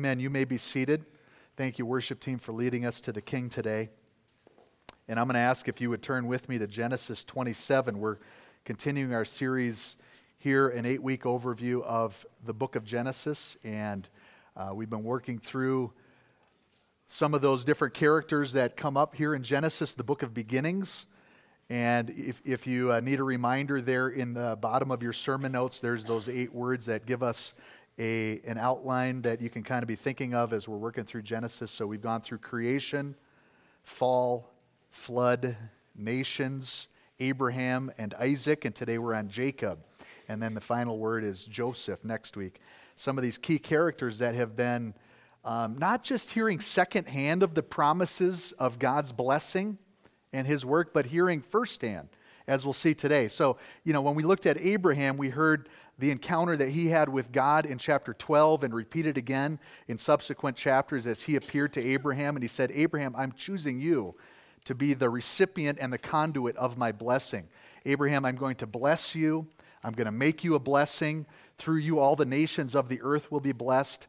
Amen. You may be seated. Thank you, worship team, for leading us to the King today. And I'm going to ask if you would turn with me to Genesis 27. We're continuing our series here, an eight week overview of the book of Genesis. And uh, we've been working through some of those different characters that come up here in Genesis, the book of beginnings. And if, if you uh, need a reminder there in the bottom of your sermon notes, there's those eight words that give us a, an outline that you can kind of be thinking of as we're working through Genesis. So we've gone through creation, fall, flood, nations, Abraham, and Isaac, and today we're on Jacob. And then the final word is Joseph next week. Some of these key characters that have been um, not just hearing secondhand of the promises of God's blessing and his work, but hearing firsthand, as we'll see today. So, you know, when we looked at Abraham, we heard the encounter that he had with God in chapter 12 and repeated again in subsequent chapters as he appeared to Abraham. And he said, Abraham, I'm choosing you to be the recipient and the conduit of my blessing. Abraham, I'm going to bless you. I'm going to make you a blessing. Through you, all the nations of the earth will be blessed.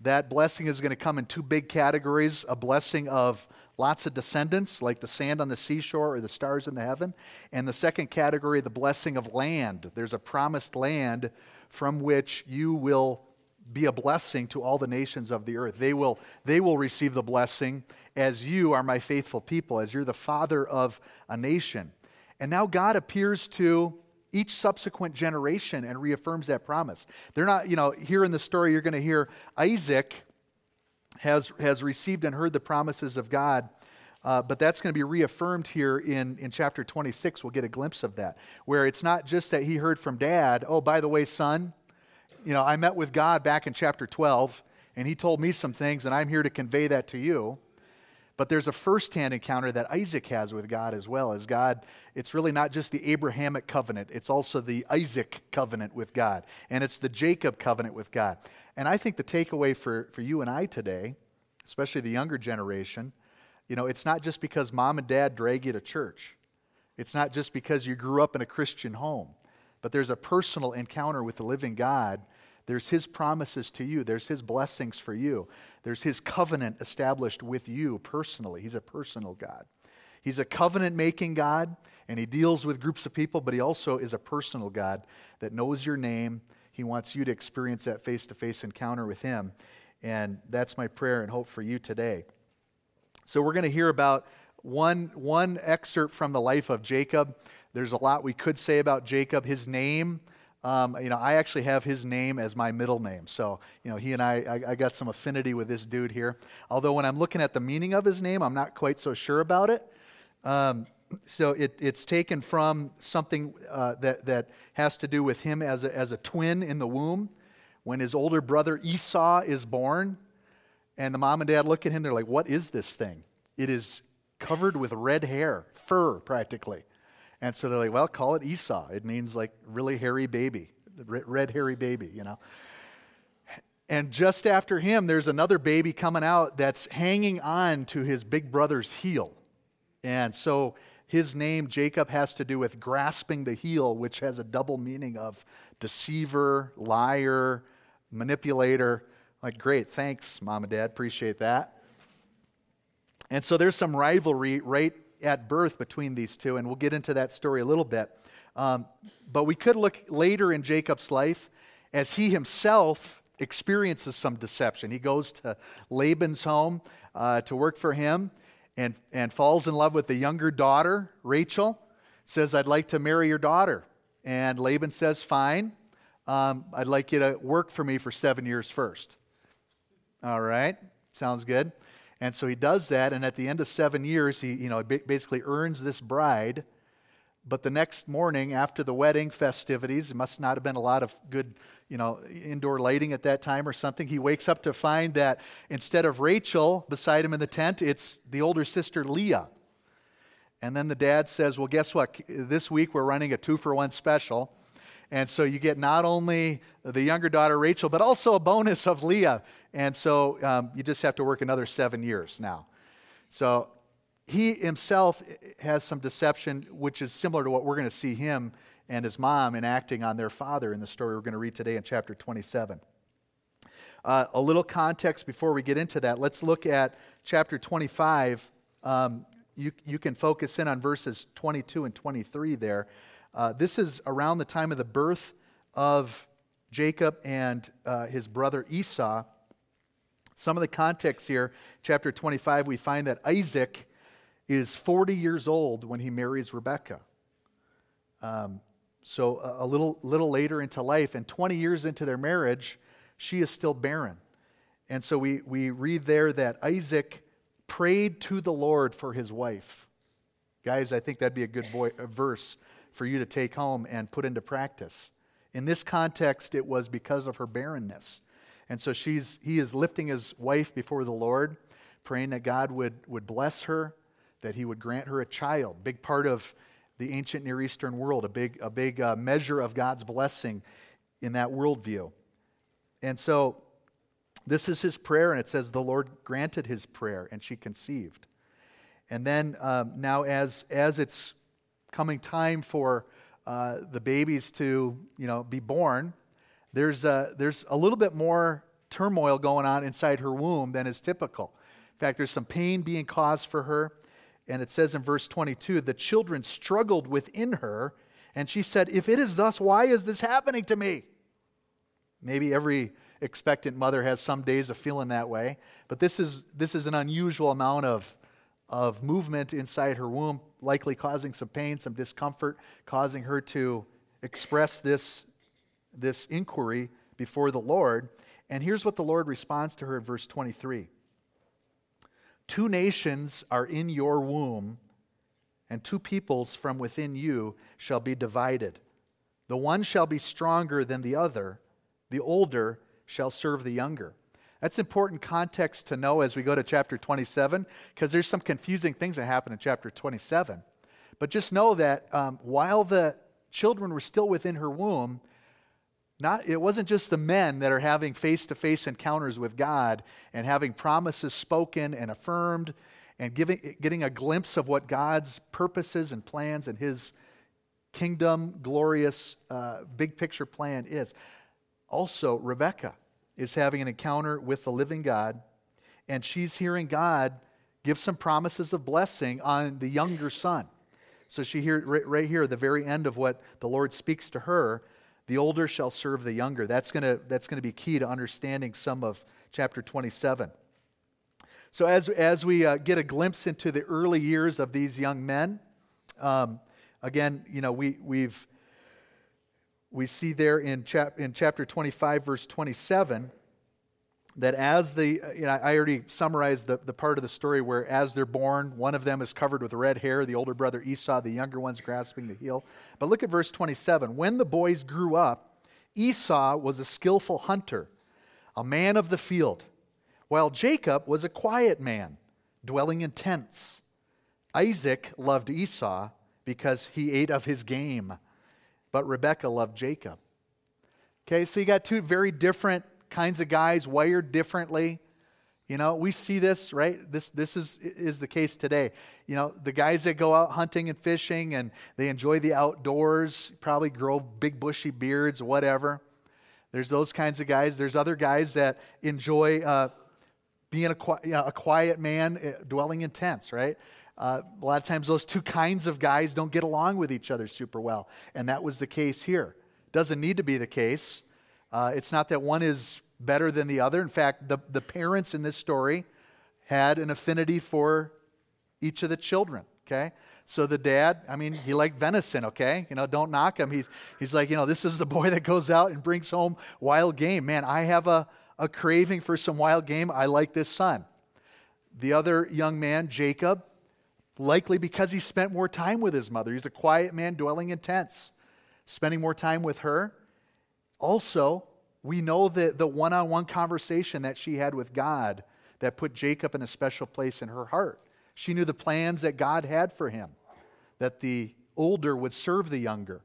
That blessing is going to come in two big categories a blessing of lots of descendants, like the sand on the seashore or the stars in the heaven. And the second category, the blessing of land. There's a promised land from which you will be a blessing to all the nations of the earth. They will, they will receive the blessing as you are my faithful people, as you're the father of a nation. And now God appears to each subsequent generation and reaffirms that promise. They're not, you know, here in the story, you're going to hear Isaac has, has received and heard the promises of God. Uh, but that's going to be reaffirmed here in, in chapter 26. We'll get a glimpse of that, where it's not just that he heard from dad, oh, by the way, son, you know, I met with God back in chapter 12, and he told me some things, and I'm here to convey that to you. But there's a firsthand encounter that Isaac has with God as well. As God, it's really not just the Abrahamic covenant, it's also the Isaac covenant with God, and it's the Jacob covenant with God. And I think the takeaway for, for you and I today, especially the younger generation, you know, it's not just because mom and dad drag you to church. It's not just because you grew up in a Christian home, but there's a personal encounter with the living God. There's His promises to you, there's His blessings for you, there's His covenant established with you personally. He's a personal God. He's a covenant making God, and He deals with groups of people, but He also is a personal God that knows your name he wants you to experience that face to face encounter with Him. And that's my prayer and hope for you today. So, we're going to hear about one, one excerpt from the life of Jacob. There's a lot we could say about Jacob. His name, um, you know, I actually have his name as my middle name. So, you know, he and I, I, I, got some affinity with this dude here. Although, when I'm looking at the meaning of his name, I'm not quite so sure about it. Um, so it, it's taken from something uh, that, that has to do with him as a, as a twin in the womb. When his older brother Esau is born, and the mom and dad look at him, they're like, What is this thing? It is covered with red hair, fur practically. And so they're like, Well, call it Esau. It means like really hairy baby, red hairy baby, you know. And just after him, there's another baby coming out that's hanging on to his big brother's heel. And so his name, Jacob, has to do with grasping the heel, which has a double meaning of deceiver, liar, manipulator. Like, great, thanks, mom and dad, appreciate that. And so there's some rivalry right at birth between these two, and we'll get into that story a little bit. Um, but we could look later in Jacob's life as he himself experiences some deception. He goes to Laban's home uh, to work for him and, and falls in love with the younger daughter, Rachel, says, I'd like to marry your daughter. And Laban says, Fine, um, I'd like you to work for me for seven years first. All right, sounds good. And so he does that, and at the end of seven years, he you know, basically earns this bride. But the next morning, after the wedding festivities, it must not have been a lot of good you know, indoor lighting at that time or something. He wakes up to find that instead of Rachel beside him in the tent, it's the older sister Leah. And then the dad says, Well, guess what? This week we're running a two for one special. And so you get not only the younger daughter Rachel, but also a bonus of Leah. And so um, you just have to work another seven years now. So he himself has some deception, which is similar to what we're going to see him and his mom enacting on their father in the story we're going to read today in chapter 27. Uh, a little context before we get into that. Let's look at chapter 25. Um, you, you can focus in on verses 22 and 23 there. Uh, this is around the time of the birth of Jacob and uh, his brother Esau. Some of the context here, chapter 25, we find that Isaac is 40 years old when he marries Rebekah. Um, so a, a little, little later into life, and 20 years into their marriage, she is still barren. And so we, we read there that Isaac prayed to the Lord for his wife. Guys, I think that'd be a good boy, a verse for you to take home and put into practice. In this context, it was because of her barrenness. And so she's, he is lifting his wife before the Lord, praying that God would, would bless her, that he would grant her a child. Big part of the ancient Near Eastern world, a big, a big uh, measure of God's blessing in that worldview. And so this is his prayer, and it says the Lord granted his prayer, and she conceived. And then um, now, as, as it's coming time for uh, the babies to you know, be born, there's a, there's a little bit more turmoil going on inside her womb than is typical. In fact, there's some pain being caused for her. And it says in verse 22 the children struggled within her, and she said, If it is thus, why is this happening to me? Maybe every expectant mother has some days of feeling that way, but this is, this is an unusual amount of, of movement inside her womb, likely causing some pain, some discomfort, causing her to express this, this inquiry before the Lord. And here's what the Lord responds to her in verse 23 Two nations are in your womb, and two peoples from within you shall be divided. The one shall be stronger than the other, the older shall serve the younger. That's important context to know as we go to chapter 27, because there's some confusing things that happen in chapter 27. But just know that um, while the children were still within her womb, not, it wasn't just the men that are having face to face encounters with God and having promises spoken and affirmed and giving, getting a glimpse of what God's purposes and plans and His kingdom, glorious, uh, big picture plan is. Also, Rebecca is having an encounter with the living God, and she's hearing God give some promises of blessing on the younger son. So she hear right, here, the very end of what the Lord speaks to her, the older shall serve the younger. That's going to that's going to be key to understanding some of chapter 27. So, as, as we uh, get a glimpse into the early years of these young men, um, again, you know, we, we've we see there in, chap- in chapter 25, verse 27, that as the, you know, I already summarized the, the part of the story where as they're born, one of them is covered with red hair, the older brother Esau, the younger one's grasping the heel. But look at verse 27. When the boys grew up, Esau was a skillful hunter, a man of the field, while Jacob was a quiet man, dwelling in tents. Isaac loved Esau because he ate of his game but Rebecca loved Jacob. Okay, so you got two very different kinds of guys wired differently. You know, we see this, right? This, this is, is the case today. You know, the guys that go out hunting and fishing and they enjoy the outdoors, probably grow big bushy beards, whatever. There's those kinds of guys. There's other guys that enjoy uh, being a, you know, a quiet man uh, dwelling in tents, right? Uh, a lot of times, those two kinds of guys don't get along with each other super well. And that was the case here. Doesn't need to be the case. Uh, it's not that one is better than the other. In fact, the, the parents in this story had an affinity for each of the children, okay? So the dad, I mean, he liked venison, okay? You know, don't knock him. He's, he's like, you know, this is the boy that goes out and brings home wild game. Man, I have a, a craving for some wild game. I like this son. The other young man, Jacob, likely because he spent more time with his mother. He's a quiet man dwelling in tents, spending more time with her. Also, we know that the one on one conversation that she had with God that put Jacob in a special place in her heart. She knew the plans that God had for him, that the older would serve the younger.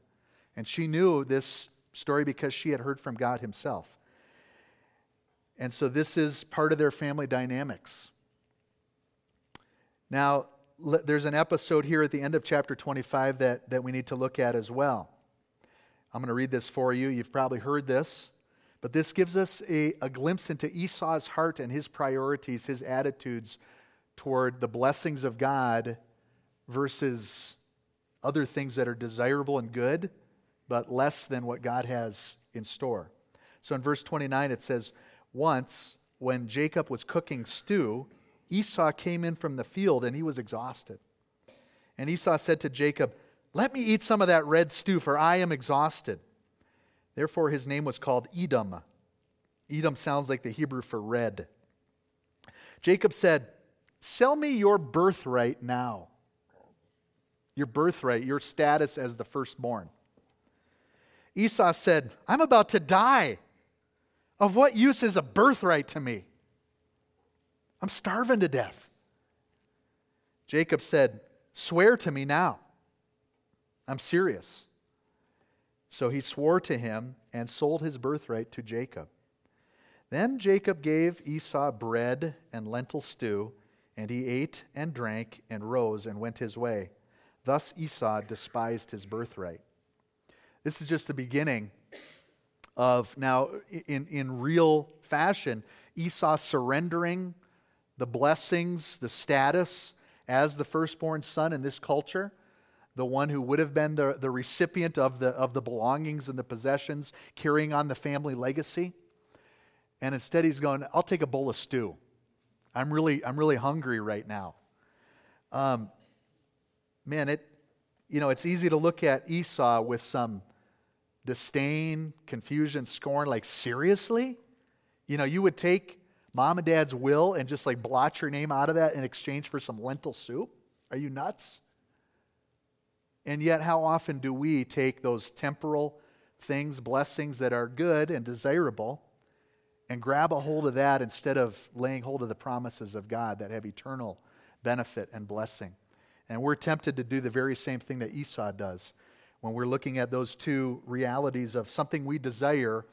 And she knew this story because she had heard from God himself. And so this is part of their family dynamics. Now, there's an episode here at the end of chapter 25 that, that we need to look at as well. I'm going to read this for you. You've probably heard this, But this gives us a, a glimpse into Esau's heart and his priorities, his attitudes toward the blessings of God versus other things that are desirable and good, but less than what God has in store. So in verse 29, it says, Once, when Jacob was cooking stew, Esau came in from the field and he was exhausted. And Esau said to Jacob, Let me eat some of that red stew, for I am exhausted. Therefore, his name was called Edom. Edom sounds like the Hebrew for red. Jacob said, Sell me your birthright now. Your birthright, your status as the firstborn. Esau said, I'm about to die. Of what use is a birthright to me? I'm starving to death. Jacob said, Swear to me now. I'm serious. So he swore to him and sold his birthright to Jacob. Then Jacob gave Esau bread and lentil stew, and he ate and drank and rose and went his way. Thus Esau despised his birthright. This is just the beginning of now, in, in real fashion, Esau surrendering the blessings, the status as the firstborn son in this culture the one who would have been the, the recipient of the, of the belongings and the possessions, carrying on the family legacy. And instead, he's going, I'll take a bowl of stew. I'm really, I'm really hungry right now. Um, man, it, you know, it's easy to look at Esau with some disdain, confusion, scorn. Like, seriously? You know, you would take mom and dad's will and just like blot your name out of that in exchange for some lentil soup? Are you nuts? And yet, how often do we take those temporal things, blessings that are good and desirable, and grab a hold of that instead of laying hold of the promises of God that have eternal benefit and blessing? And we're tempted to do the very same thing that Esau does when we're looking at those two realities of something we desire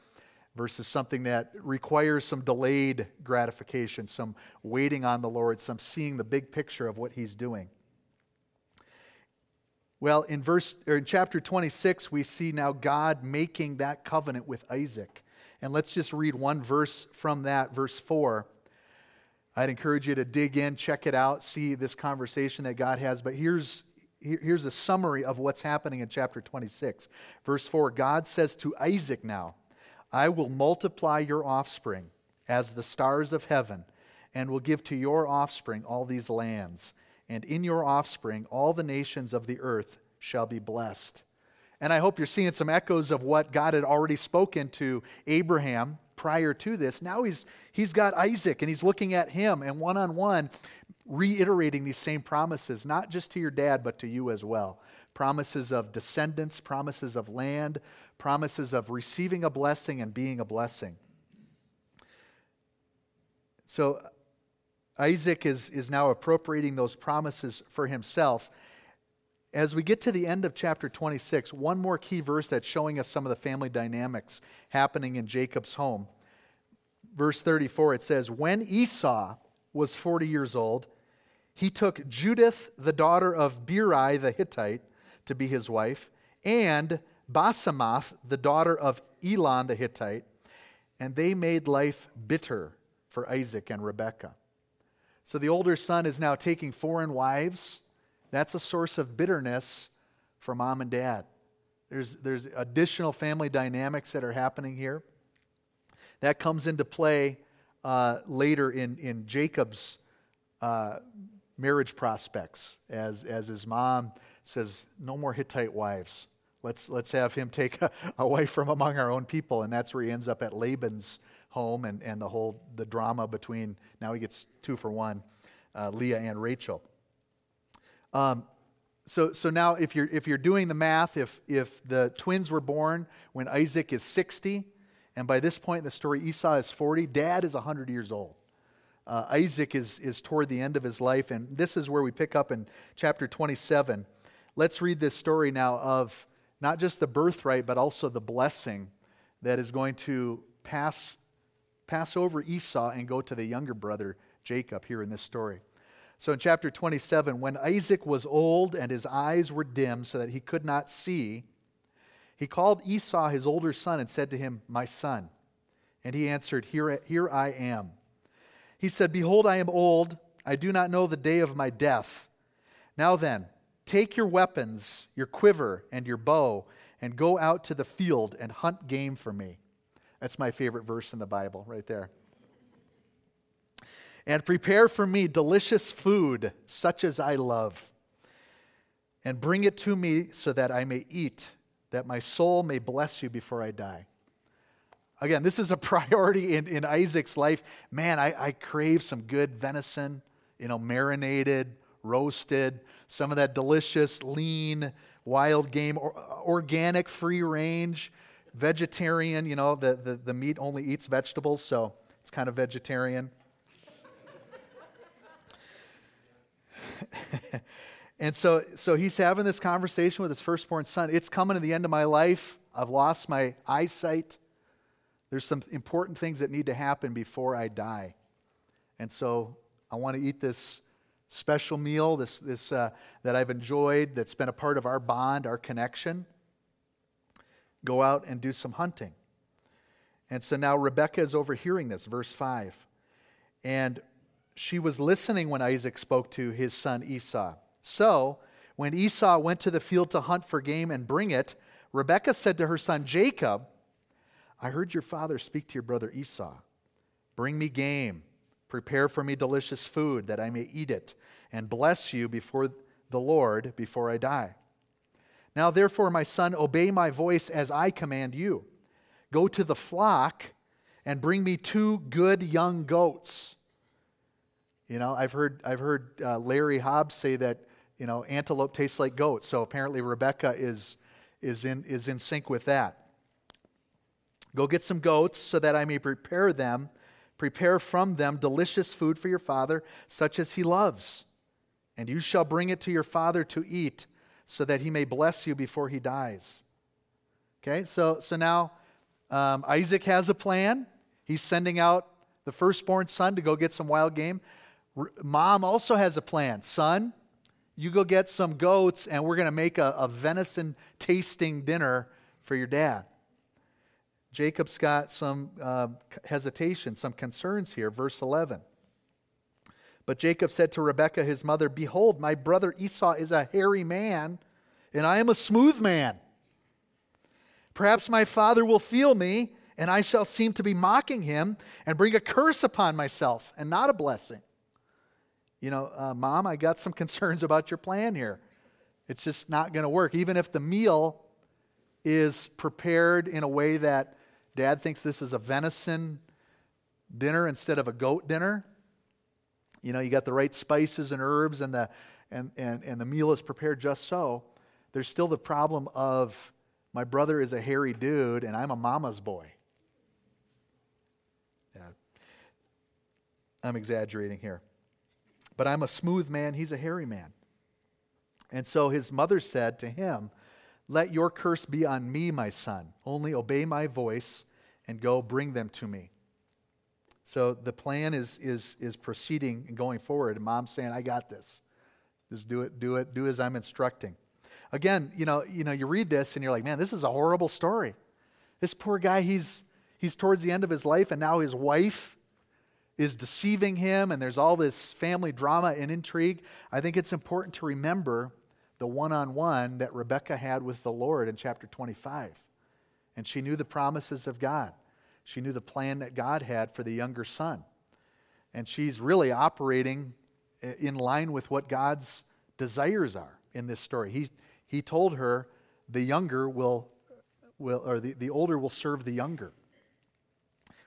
versus something that requires some delayed gratification, some waiting on the Lord, some seeing the big picture of what He's doing. Well, in verse or in chapter 26, we see now God making that covenant with Isaac. And let's just read one verse from that, verse 4. I'd encourage you to dig in, check it out, see this conversation that God has. But here's, here's a summary of what's happening in chapter 26. Verse 4 God says to Isaac now, I will multiply your offspring as the stars of heaven, and will give to your offspring all these lands and in your offspring all the nations of the earth shall be blessed. And I hope you're seeing some echoes of what God had already spoken to Abraham prior to this. Now he's, he's got Isaac and he's looking at him and one on one reiterating these same promises, not just to your dad, but to you as well. Promises of descendants, promises of land, promises of receiving a blessing and being a blessing. So Isaac is, is now appropriating those promises for himself. As we get to the end of chapter 26, one more key verse that's showing us some of the family dynamics happening in Jacob's home. Verse 34, it says, When Esau was 40 years old, he took Judith, the daughter of Beeri the Hittite, to be his wife, and Basemath, the daughter of Elon the Hittite, and they made life bitter for Isaac and Rebekah. So the older son is now taking foreign wives. That's a source of bitterness for mom and dad. There's, there's additional family dynamics that are happening here. That comes into play uh, later in, in Jacob's uh, marriage prospects as, as his mom says, No more Hittite wives. Let's, let's have him take a, a wife from among our own people. And that's where he ends up at Laban's home and, and the whole the drama between now he gets two for one uh, leah and rachel. Um, so, so now if you're, if you're doing the math if, if the twins were born when isaac is 60 and by this point in the story esau is 40 dad is 100 years old. Uh, isaac is, is toward the end of his life. And this is where we pick up in chapter 27 let's read this story now of not just the birthright but also the blessing that is going to pass pass over Esau and go to the younger brother, Jacob, here in this story. So in chapter 27, when Isaac was old and his eyes were dim so that he could not see, he called Esau, his older son, and said to him, My son. And he answered, Here, here I am. He said, Behold, I am old. I do not know the day of my death. Now then, take your weapons, your quiver, and your bow, and go out to the field and hunt game for me. That's my favorite verse in the Bible, right there. And prepare for me delicious food, such as I love. And bring it to me so that I may eat, that my soul may bless you before I die. Again, this is a priority in, in Isaac's life. Man, I, I crave some good venison, you know, marinated, roasted, some of that delicious, lean, wild game, or, uh, organic, free range, vegetarian. You know, the, the, the meat only eats vegetables, so it's kind of vegetarian. and so, so he's having this conversation with his firstborn son. It's coming to the end of my life. I've lost my eyesight. There's some important things that need to happen before I die. And so I want to eat this special meal this, this, uh, that I've enjoyed, that's been a part of our bond, our connection. Go out and do some hunting. And so now Rebecca is overhearing this, verse 5. And she was listening when Isaac spoke to his son Esau. So, when Esau went to the field to hunt for game and bring it, Rebekah said to her son Jacob, I heard your father speak to your brother Esau. Bring me game, prepare for me delicious food, that I may eat it, and bless you before the Lord before I die. Now, therefore, my son, obey my voice as I command you. Go to the flock and bring me two good young goats. You know, I've heard, I've heard uh, Larry Hobbs say that, you know, antelope tastes like goats. So apparently Rebecca is, is, in, is in sync with that. Go get some goats so that I may prepare them, prepare from them delicious food for your father, such as he loves. And you shall bring it to your father to eat, so that he may bless you before he dies. Okay, so, so now um, Isaac has a plan. He's sending out the firstborn son to go get some wild game. R- Mom also has a plan. Son, you go get some goats, and we're going to make a, a venison tasting dinner for your dad. Jacob's got some uh, hesitation, some concerns here. Verse 11. But Jacob said to Rebekah, his mother, Behold, my brother Esau is a hairy man, and I am a smooth man. Perhaps my father will feel me, and I shall seem to be mocking him and bring a curse upon myself and not a blessing. You know, uh, mom, I got some concerns about your plan here. It's just not going to work. Even if the meal is prepared in a way that Dad thinks this is a venison dinner instead of a goat dinner. You know, you got the right spices and herbs, and the, and, and, and the meal is prepared just so. There's still the problem of my brother is a hairy dude, and I'm a mama's boy. Yeah. I'm exaggerating here. But I'm a smooth man, he's a hairy man. And so his mother said to him, let your curse be on me, my son. Only obey my voice and go bring them to me. So the plan is, is, is proceeding and going forward. And mom's saying, I got this. Just do it, do it, do as I'm instructing. Again, you know, you know, you read this and you're like, man, this is a horrible story. This poor guy, he's he's towards the end of his life, and now his wife is deceiving him, and there's all this family drama and intrigue. I think it's important to remember the one on one that Rebecca had with the Lord in chapter 25. And she knew the promises of God, she knew the plan that God had for the younger son. And she's really operating in line with what God's desires are in this story. He, he told her the younger will, will or the, the older will serve the younger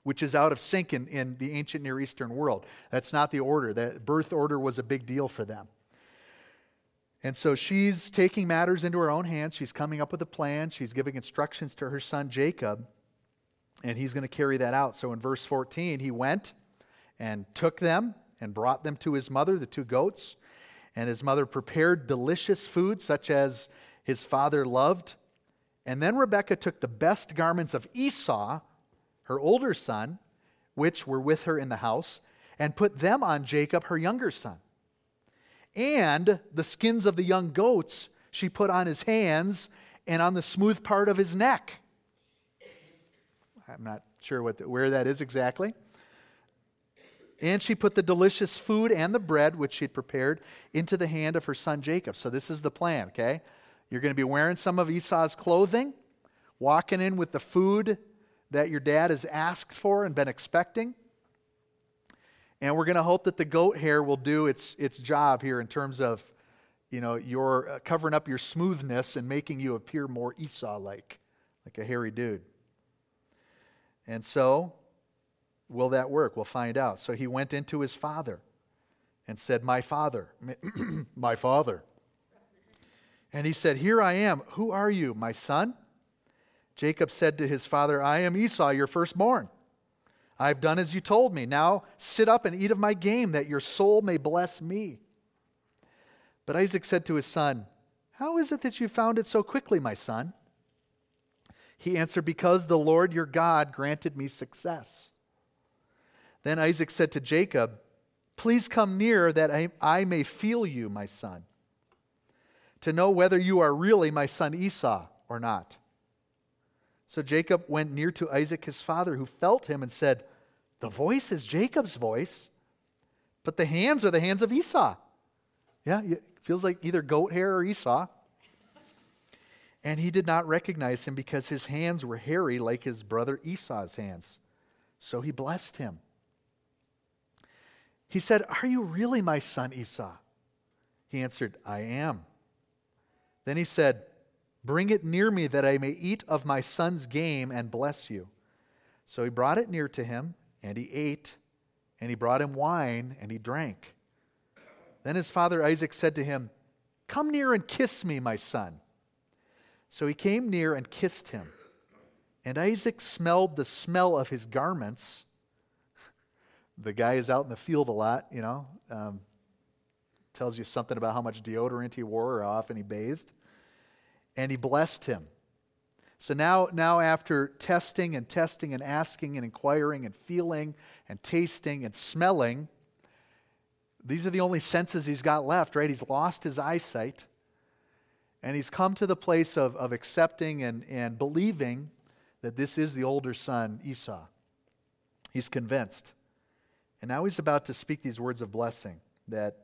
which is out of sync in, in the ancient Near Eastern world. That's not the order. The birth order was a big deal for them. And so she's taking matters into her own hands. She's coming up with a plan. She's giving instructions to her son Jacob, and he's going to carry that out. So in verse 14, he went and took them and brought them to his mother, the two goats. And his mother prepared delicious food, such as his father loved. And then Rebekah took the best garments of Esau, her older son, which were with her in the house, and put them on Jacob, her younger son and the skins of the young goats she put on his hands and on the smooth part of his neck. I'm not sure what the, where that is exactly. And she put the delicious food and the bread which she had prepared into the hand of her son Jacob. So this is the plan, okay? You're going to be wearing some of Esau's clothing, walking in with the food that your dad has asked for and been expecting. And we're going to hope that the goat hair will do its, its job here in terms of, you know, your uh, covering up your smoothness and making you appear more Esau-like, like a hairy dude. And so, will that work? We'll find out. So he went into his father and said, My father, my father. And he said, Here I am. Who are you, my son? Jacob said to his father, I am Esau, your firstborn. I have done as you told me. Now sit up and eat of my game, that your soul may bless me. But Isaac said to his son, How is it that you found it so quickly, my son? He answered, Because the Lord your God granted me success. Then Isaac said to Jacob, Please come near that I, I may feel you, my son, to know whether you are really my son Esau or not. So Jacob went near to Isaac his father, who felt him and said, The voice is Jacob's voice, but the hands are the hands of Esau. Yeah, it feels like either goat hair or Esau. And he did not recognize him because his hands were hairy like his brother Esau's hands. So he blessed him. He said, Are you really my son Esau? He answered, I am. Then he said, Bring it near me that I may eat of my son's game and bless you. So he brought it near to him, and he ate, and he brought him wine, and he drank. Then his father Isaac said to him, Come near and kiss me, my son. So he came near and kissed him. And Isaac smelled the smell of his garments. the guy is out in the field a lot, you know. Um, tells you something about how much deodorant he wore or how often he bathed. And he blessed him. So now, now after testing and testing and asking and inquiring and feeling and tasting and smelling, these are the only senses he's got left, right? He's lost his eyesight. And he's come to the place of, of accepting and, and believing that this is the older son, Esau. He's convinced. And now he's about to speak these words of blessing that,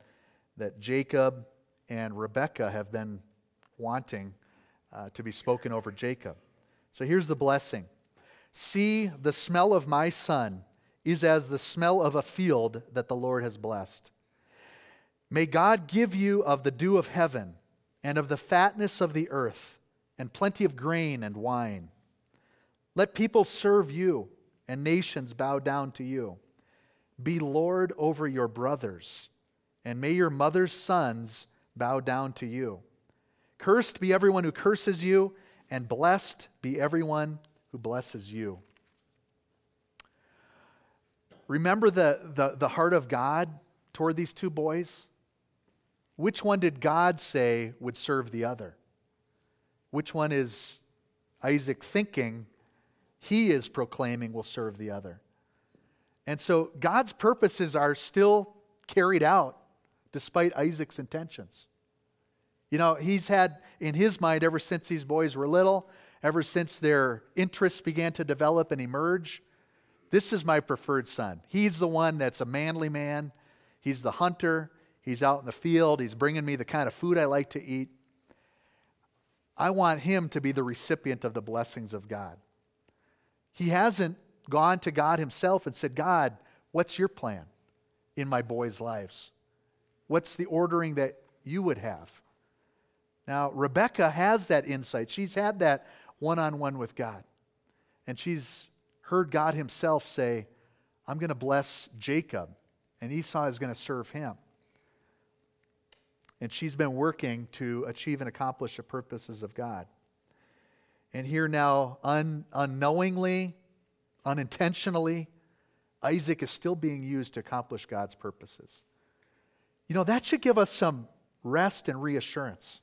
that Jacob and Rebekah have been wanting uh, to be spoken over Jacob. So here's the blessing See, the smell of my son is as the smell of a field that the Lord has blessed. May God give you of the dew of heaven and of the fatness of the earth, and plenty of grain and wine. Let people serve you, and nations bow down to you. Be Lord over your brothers, and may your mother's sons bow down to you. Cursed be everyone who curses you, and blessed be everyone who blesses you. Remember the, the, the heart of God toward these two boys? Which one did God say would serve the other? Which one is Isaac thinking he is proclaiming will serve the other? And so God's purposes are still carried out despite Isaac's intentions. You know, he's had in his mind ever since these boys were little, ever since their interests began to develop and emerge, this is my preferred son. He's the one that's a manly man, he's the hunter, He's out in the field. He's bringing me the kind of food I like to eat. I want him to be the recipient of the blessings of God. He hasn't gone to God himself and said, God, what's your plan in my boys' lives? What's the ordering that you would have? Now, Rebecca has that insight. She's had that one on one with God. And she's heard God himself say, I'm going to bless Jacob, and Esau is going to serve him and she's been working to achieve and accomplish the purposes of God. And here now, un, unknowingly, unintentionally, Isaac is still being used to accomplish God's purposes. You know, that should give us some rest and reassurance.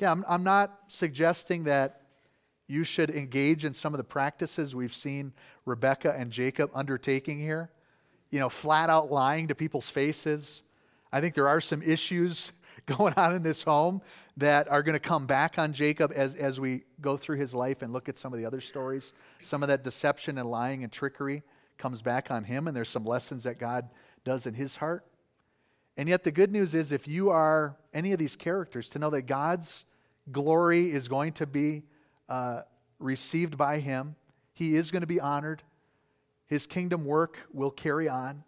Yeah, I'm, I'm not suggesting that you should engage in some of the practices we've seen Rebecca and Jacob undertaking here. You know, flat out lying to people's faces. I think there are some issues going on in this home that are going to come back on Jacob as, as we go through his life and look at some of the other stories. Some of that deception and lying and trickery comes back on him, and there's some lessons that God does in his heart. And yet, the good news is if you are any of these characters, to know that God's glory is going to be uh, received by him, he is going to be honored, his kingdom work will carry on.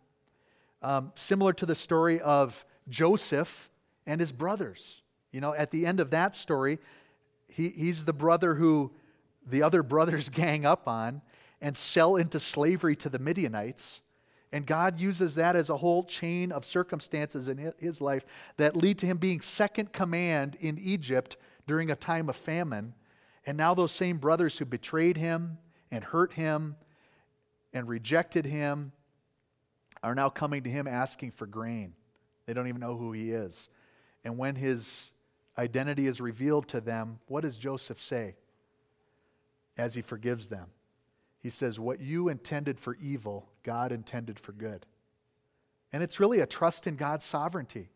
Um, similar to the story of Joseph and his brothers. You know, at the end of that story, he, he's the brother who the other brothers gang up on and sell into slavery to the Midianites. And God uses that as a whole chain of circumstances in his life that lead to him being second command in Egypt during a time of famine. And now, those same brothers who betrayed him and hurt him and rejected him are now coming to him asking for grain. They don't even know who he is. And when his identity is revealed to them, what does Joseph say as he forgives them? He says, What you intended for evil, God intended for good. And it's really a trust in God's sovereignty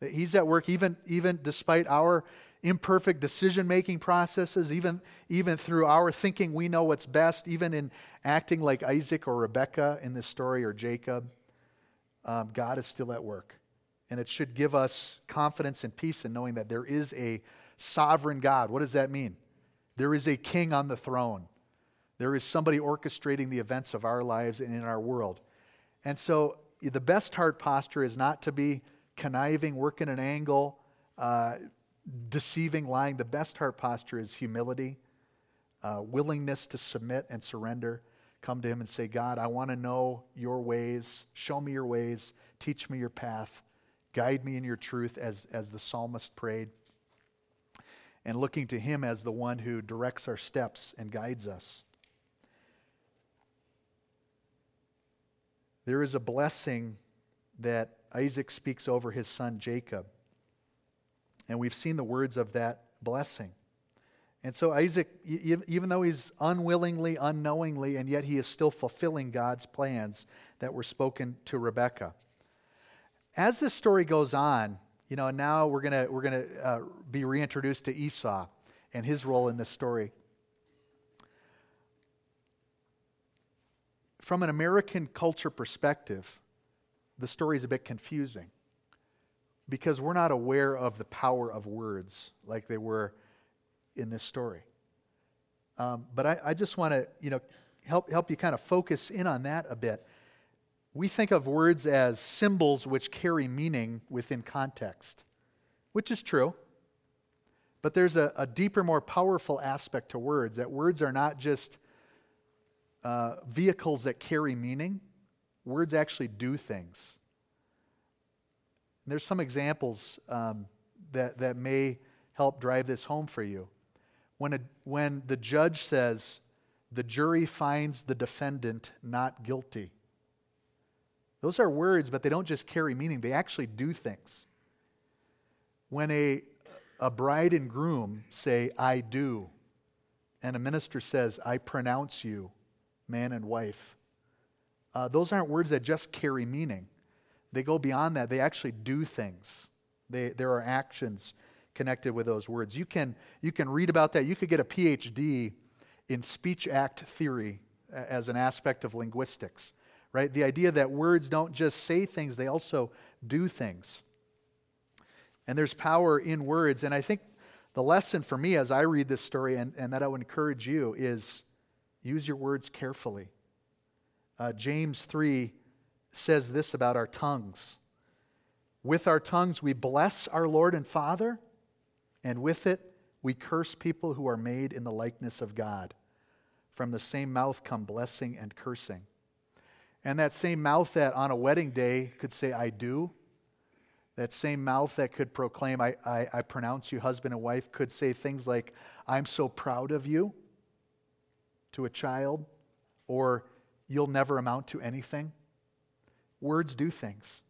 that He's at work, even, even despite our imperfect decision making processes, even, even through our thinking we know what's best, even in acting like Isaac or Rebecca in this story or Jacob. Um, God is still at work. And it should give us confidence and peace in knowing that there is a sovereign God. What does that mean? There is a king on the throne. There is somebody orchestrating the events of our lives and in our world. And so the best heart posture is not to be conniving, working an angle, uh, deceiving, lying. The best heart posture is humility, uh, willingness to submit and surrender. Come to Him and say, God, I want to know your ways. Show me your ways. Teach me your path. Guide me in your truth, as, as the psalmist prayed. And looking to Him as the one who directs our steps and guides us. There is a blessing that Isaac speaks over his son Jacob. And we've seen the words of that blessing. And so Isaac, even though he's unwillingly, unknowingly, and yet he is still fulfilling God's plans that were spoken to Rebekah as this story goes on, you know, now we're going to we're gonna uh, be reintroduced to Esau and his role in this story. From an American culture perspective, the story is a bit confusing because we're not aware of the power of words like they were in this story. Um, but I, I just want to, you know, help, help you kind of focus in on that a bit we think of words as symbols which carry meaning within context, which is true. But there's a, a deeper, more powerful aspect to words that words are not just uh, vehicles that carry meaning, words actually do things. And there's some examples um, that, that may help drive this home for you. When, a, when the judge says, the jury finds the defendant not guilty, those are words, but they don't just carry meaning, they actually do things. When a, a bride and groom say, I do, and a minister says, I pronounce you, man and wife, uh, those aren't words that just carry meaning. They go beyond that, they actually do things. They, there are actions connected with those words. You can, you can read about that. You could get a PhD in speech act theory as an aspect of linguistics right? The idea that words don't just say things, they also do things. And there's power in words. And I think the lesson for me as I read this story and, and that I would encourage you is use your words carefully. Uh, James 3 says this about our tongues. With our tongues, we bless our Lord and Father, and with it, we curse people who are made in the likeness of God. From the same mouth come blessing and cursing. And that same mouth that on a wedding day could say, I do, that same mouth that could proclaim, I, I, I, pronounce you husband and wife, could say things like, I'm so proud of you to a child, or you'll never amount to anything. Words do things.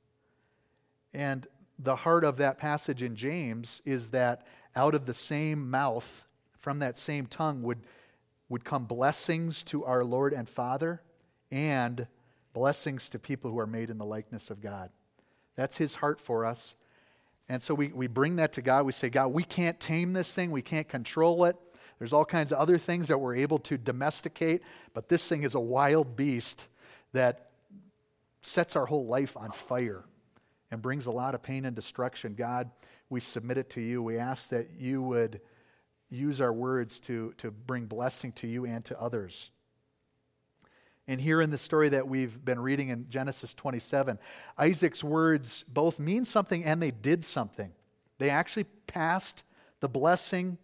And the heart of that passage in James is that out of the same mouth, from that same tongue, would, would come blessings to our Lord and Father and blessings to people who are made in the likeness of God. That's his heart for us. And so we, we bring that to God. We say, God, we can't tame this thing, we can't control it. There's all kinds of other things that we're able to domesticate, but this thing is a wild beast that sets our whole life on fire and brings a lot of pain and destruction. God, we submit it to you. We ask that you would use our words to, to bring blessing to you and to others. And here in the story that we've been reading in Genesis 27, Isaac's words both mean something and they did something. They actually passed the blessing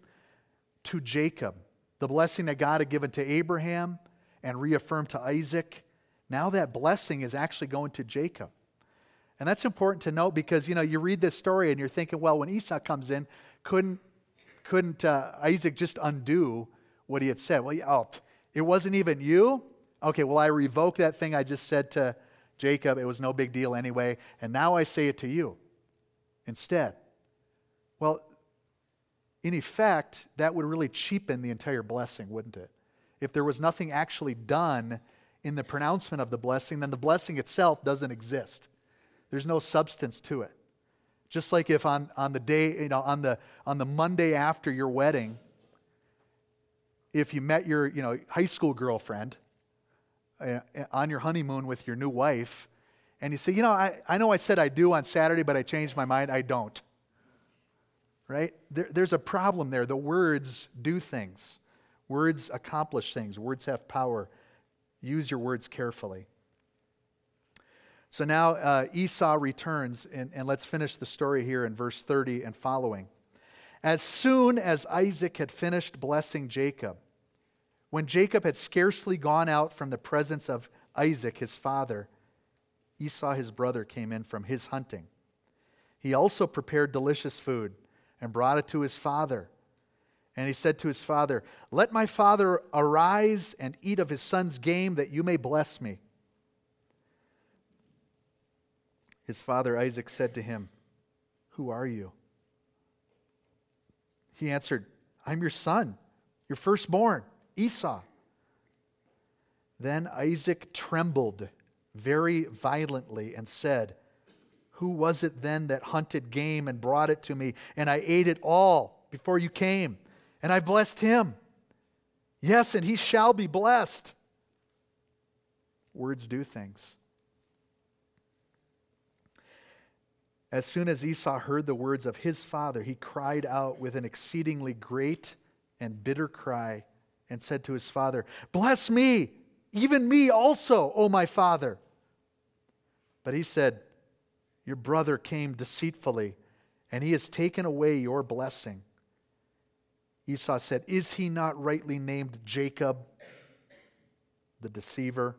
to Jacob, the blessing that God had given to Abraham and reaffirmed to Isaac. Now that blessing is actually going to Jacob. And that's important to note because you know you read this story and you're thinking, well, when Esau comes in, couldn't couldn't uh, Isaac just undo what he had said? Well, oh, it wasn't even you. Okay, well, I revoke that thing I just said to Jacob. It was no big deal anyway. And now I say it to you instead. Well, in effect, that would really cheapen the entire blessing, wouldn't it? If there was nothing actually done in the pronouncement of the blessing, then the blessing itself doesn't exist. There's no substance to it. Just like if on, on the day, you know, on the, on the Monday after your wedding, if you met your you know, high school girlfriend uh, on your honeymoon with your new wife, and you say, you know, I, I know I said I do on Saturday, but I changed my mind, I don't. Right? There, there's a problem there. The words do things, words accomplish things, words have power. Use your words carefully. So now uh, Esau returns, and, and let's finish the story here in verse 30 and following. As soon as Isaac had finished blessing Jacob, when Jacob had scarcely gone out from the presence of Isaac, his father, Esau, his brother, came in from his hunting. He also prepared delicious food and brought it to his father. And he said to his father, Let my father arise and eat of his son's game, that you may bless me. His father Isaac said to him, Who are you? He answered, I'm your son, your firstborn. Esau. Then Isaac trembled very violently and said, Who was it then that hunted game and brought it to me? And I ate it all before you came, and I blessed him. Yes, and he shall be blessed. Words do things. As soon as Esau heard the words of his father, he cried out with an exceedingly great and bitter cry and said to his father, Bless me, even me also, O my father. But he said, Your brother came deceitfully, and he has taken away your blessing. Esau said, Is he not rightly named Jacob, the deceiver,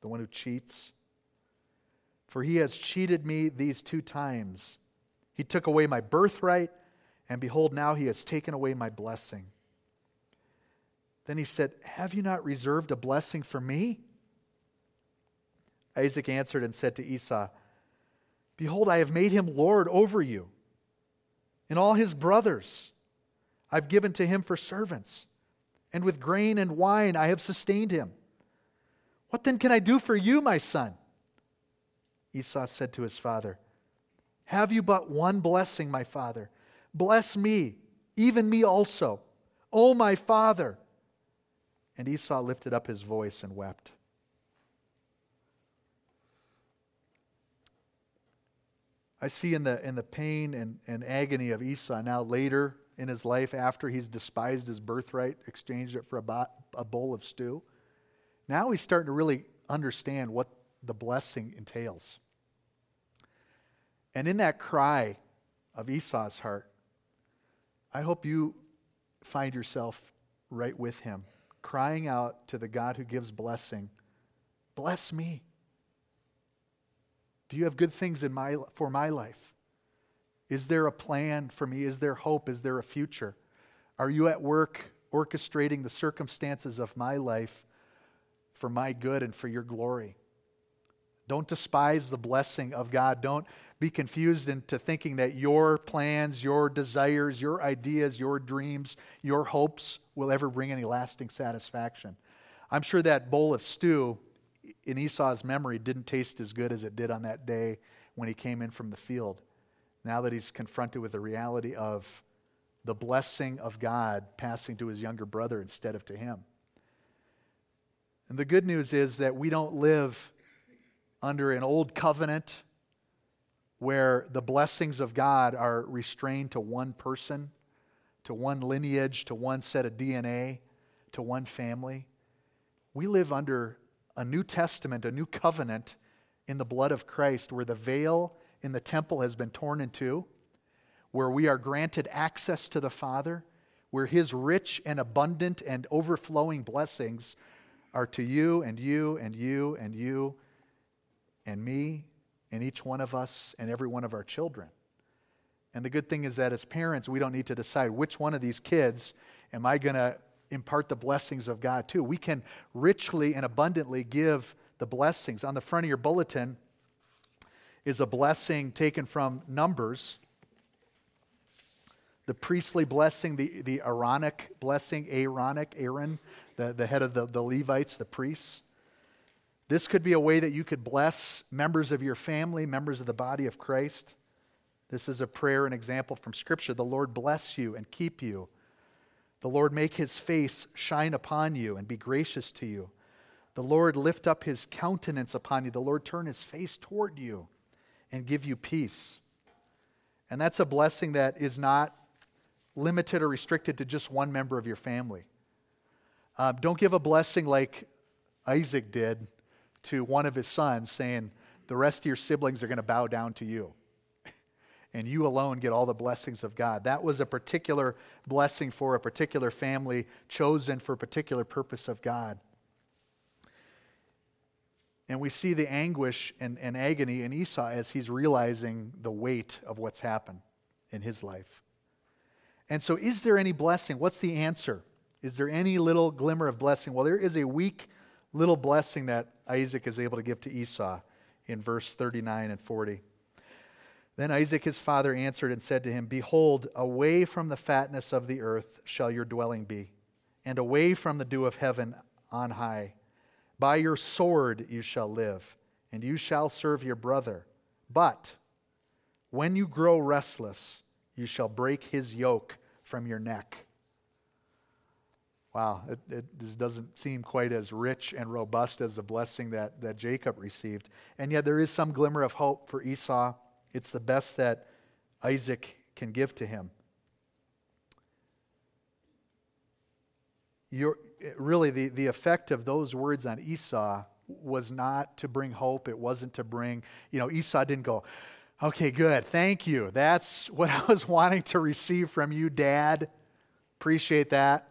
the one who cheats? For he has cheated me these two times. He took away my birthright, and behold, now he has taken away my blessing. Then he said, Have you not reserved a blessing for me? Isaac answered and said to Esau, Behold, I have made him Lord over you, and all his brothers I've given to him for servants, and with grain and wine I have sustained him. What then can I do for you, my son? Esau said to his father, Have you but one blessing, my father? Bless me, even me also, O my father. And Esau lifted up his voice and wept. I see in the, in the pain and, and agony of Esau now later in his life, after he's despised his birthright, exchanged it for a, bo- a bowl of stew, now he's starting to really understand what the blessing entails. And in that cry of Esau's heart, I hope you find yourself right with him crying out to the God who gives blessing, Bless me. Do you have good things in my, for my life? Is there a plan for me? Is there hope? Is there a future? Are you at work orchestrating the circumstances of my life for my good and for your glory? Don't despise the blessing of God. Don't be confused into thinking that your plans, your desires, your ideas, your dreams, your hopes will ever bring any lasting satisfaction. I'm sure that bowl of stew in Esau's memory didn't taste as good as it did on that day when he came in from the field. Now that he's confronted with the reality of the blessing of God passing to his younger brother instead of to him. And the good news is that we don't live under an old covenant where the blessings of God are restrained to one person, to one lineage, to one set of DNA, to one family. We live under a New Testament, a new covenant in the blood of Christ where the veil in the temple has been torn in two, where we are granted access to the Father, where His rich and abundant and overflowing blessings are to you and you and you and you and me and each one of us and every one of our children. And the good thing is that as parents, we don't need to decide which one of these kids am I going to impart the blessings of God to. We can richly and abundantly give the blessings. On the front of your bulletin, is a blessing taken from Numbers. The priestly blessing, the, the Aaronic blessing, Aaronic, Aaron, the, the head of the, the Levites, the priests. This could be a way that you could bless members of your family, members of the body of Christ. This is a prayer and example from Scripture. The Lord bless you and keep you. The Lord make his face shine upon you and be gracious to you. The Lord lift up his countenance upon you. The Lord turn his face toward you and give you peace. And that's a blessing that is not limited or restricted to just one member of your family. Uh, don't give a blessing like Isaac did to one of his sons, saying, The rest of your siblings are going to bow down to you. and you alone get all the blessings of God. That was a particular blessing for a particular family chosen for a particular purpose of God. And we see the anguish and, and agony in Esau as he's realizing the weight of what's happened in his life. And so, is there any blessing? What's the answer? Is there any little glimmer of blessing? Well, there is a weak little blessing that Isaac is able to give to Esau in verse 39 and 40. Then Isaac his father answered and said to him, Behold, away from the fatness of the earth shall your dwelling be, and away from the dew of heaven on high. By your sword you shall live, and you shall serve your brother. But when you grow restless, you shall break his yoke from your neck. Wow, it, it doesn't seem quite as rich and robust as the blessing that, that Jacob received. And yet there is some glimmer of hope for Esau. It's the best that Isaac can give to him. Your, really, the, the effect of those words on Esau was not to bring hope. It wasn't to bring, you know, Esau didn't go, okay, good, thank you. That's what I was wanting to receive from you, Dad. Appreciate that.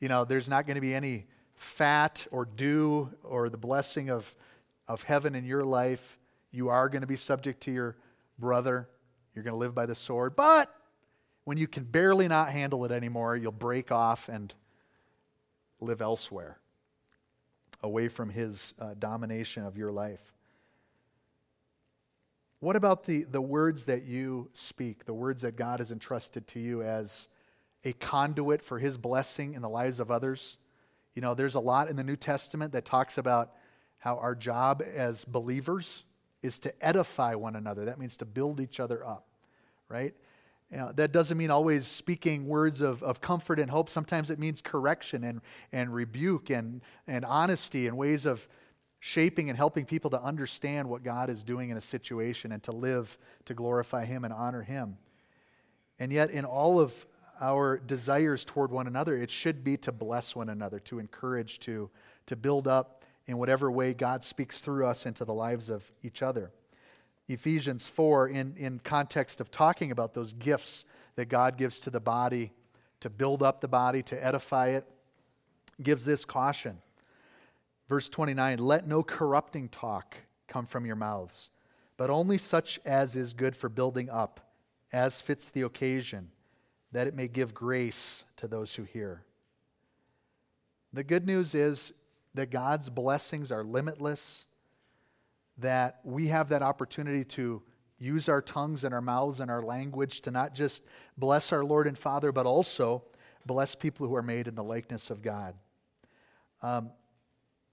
You know, there's not going to be any fat or dew or the blessing of, of heaven in your life. You are going to be subject to your brother. You're going to live by the sword. But when you can barely not handle it anymore, you'll break off and live elsewhere, away from his uh, domination of your life. What about the, the words that you speak, the words that God has entrusted to you as a conduit for his blessing in the lives of others? You know, there's a lot in the New Testament that talks about how our job as believers is to edify one another. That means to build each other up, right? That doesn't mean always speaking words of, of comfort and hope. Sometimes it means correction and, and rebuke and, and honesty and ways of shaping and helping people to understand what God is doing in a situation and to live to glorify Him and honor Him. And yet, in all of our desires toward one another, it should be to bless one another, to encourage, to, to build up in whatever way God speaks through us into the lives of each other. Ephesians 4, in, in context of talking about those gifts that God gives to the body to build up the body, to edify it, gives this caution. Verse 29 Let no corrupting talk come from your mouths, but only such as is good for building up, as fits the occasion, that it may give grace to those who hear. The good news is that God's blessings are limitless that we have that opportunity to use our tongues and our mouths and our language to not just bless our Lord and Father, but also bless people who are made in the likeness of God. Um,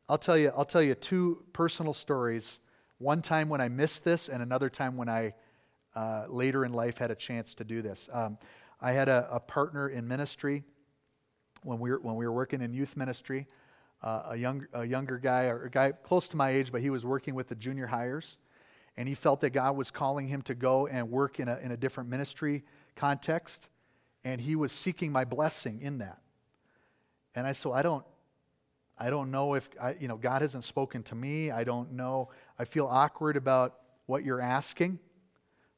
I'll tell you, I'll tell you two personal stories. One time when I missed this, and another time when I uh, later in life had a chance to do this. Um, I had a, a, partner in ministry when we were, when we were working in youth ministry, a, young, a younger guy, or a guy close to my age, but he was working with the junior hires. And he felt that God was calling him to go and work in a, in a different ministry context. And he was seeking my blessing in that. And I said, I don't, I don't know if, I, you know, God hasn't spoken to me. I don't know. I feel awkward about what you're asking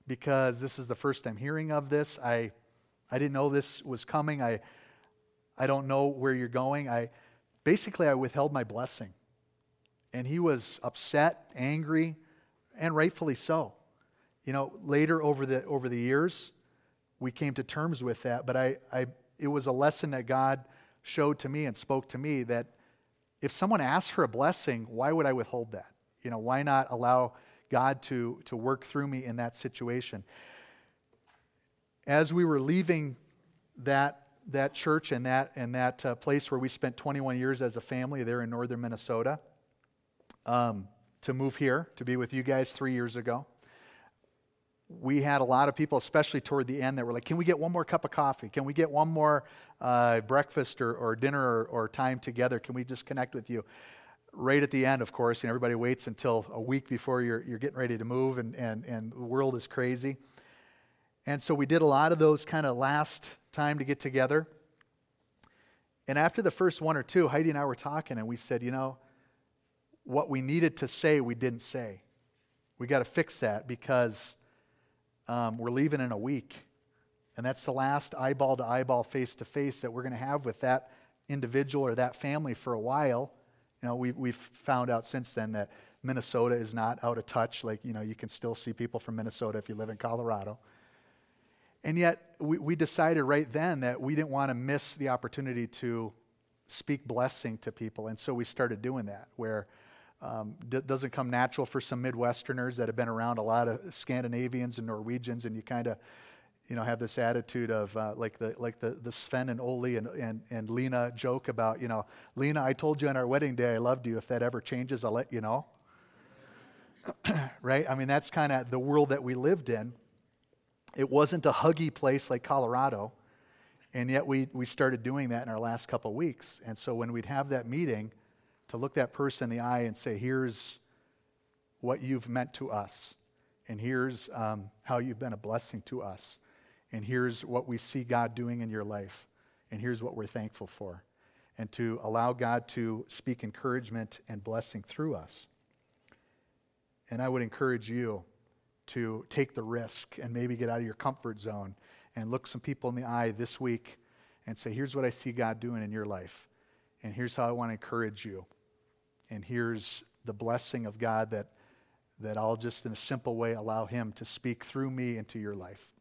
because this is the first I'm hearing of this. I, I didn't know this was coming. I, I don't know where you're going. I, basically, I withheld my blessing. And he was upset, angry, and rightfully so. You know, later over the, over the years, we came to terms with that, but I, I, it was a lesson that God showed to me and spoke to me that if someone asks for a blessing, why would I withhold that? You know, why not allow God to, to work through me in that situation? As we were leaving that, that church and that, and that uh, place where we spent 21 years as a family there in northern Minnesota, um, to move here, to be with you guys three years ago, we had a lot of people, especially toward the end, that were like, Can we get one more cup of coffee? Can we get one more uh, breakfast or, or dinner or, or, time together? Can we just connect with you? Right at the end, of course, and everybody waits until a week before you're, you're getting ready to move, and, and, and the world is crazy. And so we did a lot of those kind of last time to get together. And after the first one or two, Heidi and I were talking, and we said, You know, what we needed to say, we didn't say. We got to fix that because um, we're leaving in a week. And that's the last eyeball to eyeball, face to face that we're going to have with that individual or that family for a while. You know, we, we've found out since then that Minnesota is not out of touch. Like, you know, you can still see people from Minnesota if you live in Colorado. And yet, we, we decided right then that we didn't want to miss the opportunity to speak blessing to people. And so we started doing that, where um, d- doesn't come natural for some Midwesterners that have been around a lot of Scandinavians and Norwegians, and you kind of, you know, have this attitude of uh, like the like the, the Sven and Ole and, and, and Lena joke about, you know, Lena, I told you on our wedding day I loved you. If that ever changes, I'll let you know. right? I mean, that's kind of the world that we lived in. It wasn't a huggy place like Colorado, and yet we, we started doing that in our last couple weeks. And so when we'd have that meeting, to look that person in the eye and say, here's what you've meant to us, and here's um, how you've been a blessing to us, and here's what we see God doing in your life, and here's what we're thankful for, and to allow God to speak encouragement and blessing through us. And I would encourage you to take the risk and maybe get out of your comfort zone and look some people in the eye this week and say, Here's what I see God doing in your life, and here's how I want to encourage you and here's the blessing of God that, that I'll just, in a simple way, allow Him to speak through me into your life.